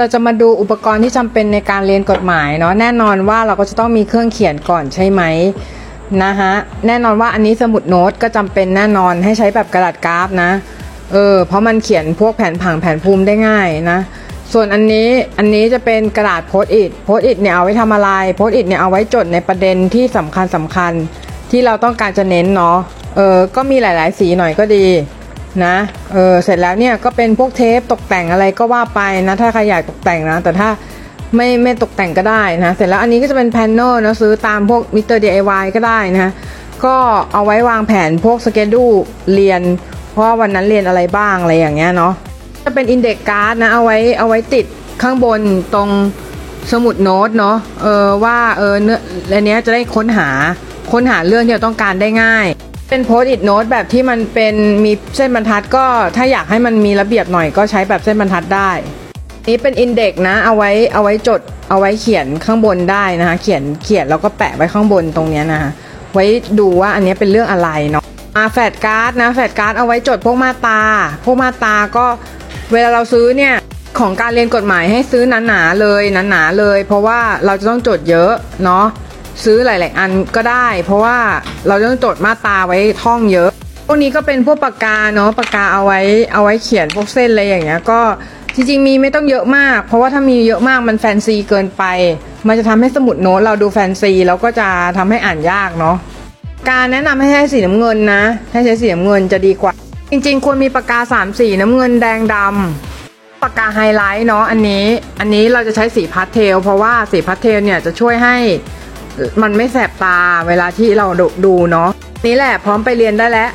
เราจะมาดูอุปกรณ์ที่จำเป็นในการเรียนกฎหมายเนาะแน่นอนว่าเราก็จะต้องมีเครื่องเขียนก่อนใช่ไหมนะฮะแน่นอนว่าอันนี้สมุดโน้ตก็จำเป็นแน่นอนให้ใช้แบบกระดาษกราฟนะเออเพราะมันเขียนพวกแผนผังแผนภูมิได้ง่ายนะ ส่วนอันนี้อันนี้จะเป็นกระดาษโพสต์อิทโพสต์อิทเนี่ยเอาไว้ทำอะไรโพสต์อิทเนี่ยเอาไว้จดในประเด็นที่สำคัญสำคัญที่เราต้องการจะเน้นเนาะเออก็มีหลาย ๆ สีหน่อยก็ดี นะเออเสร็จแล้วเนี่ยก็เป็นพวกเทปตกแต่งอะไรก็ว่าไปนะ ถ้าใครอยากตกแต่งนะ แต่ถ้าไม่ไม่ตกแต่งก็ได้นะ เสร็จแล้วอันนี้ก็จะเป็น planner นะซื้อตามพวกมิสเตอร์ DIY ก็ได้นะก็เอาไว้วางแผนพวก schedule เรียน เพราะว่าวันนั้นเรียนอะไรบ้างอะไรอย่างเงี้ยเนาะจะเป็น index card นะเอาไว้เอาไว้ติดข้างบนตรงสมุดโน้ตเนาะเออว่าเออเนื้ออันเนี้ยจะได้ค้นหาค้นหาเรื่องที่เราต้องการได้ง่าย เป็น Post-it note แบบที่มันเป็นมีเส้นบรรทัดก็ถ้าอยากให้มันมีระเบียบหน่อยก็ใช้แบบเส้นบรรทัดได้ นี้เป็น index นะเอาไว้เอาไว้จดเอาไว้เขียนข้างบนได้นะคะ เขียนเขียนแล้วก็แปะไว้ข้างบนตรงนี้นะคะไว้ดูว่าอันนี้เป็นเรื่องอะไรเนาะมา flash card นะ flash card เอาไว้จดพวกมาตรา พวกมาตราก็เวลาเราซื้อเนี่ยของการเรียนกฎหมายให้ซื้อหนาๆเลยหนาๆเลย เพราะว่าเราจะต้องจดเยอะเนาะ ซื้อหลาย ๆ อันก็ได้ เพราะว่าเราต้องจดมาตราไว้ท่องเยอะ พวกนี้ก็เป็นพวกปากกาเนาะปากกาเอาไว้เอาไว้เขียนพวกเส้นอะไรอย่างเงี้ยก็จริง ๆ มีไม่ต้องเยอะมาก เพราะว่าถ้ามีเยอะมากมันแฟนซีเกินไป มันจะทำให้สมุดโน้ตเราดูแฟนซีแล้วก็จะทำให้อ่านยากเนาะการแนะนำให้ใช้สีน้ำเงินนะ ให้ใช้สีน้ำเงินจะดีกว่า จริง ๆ ควรมีปากกาสามสีน้ำเงินแดงดปากกาไฮไลท์เนาะอันนี้อันนี้เราจะใช้สีพาสเทล เพราะว่าสีพาสเทลเนี่ยจะช่วยให้ มันไม่แสบตาเวลาที่เราดูเนาะนี่แหละพร้อมไปเรียนได้แล้ว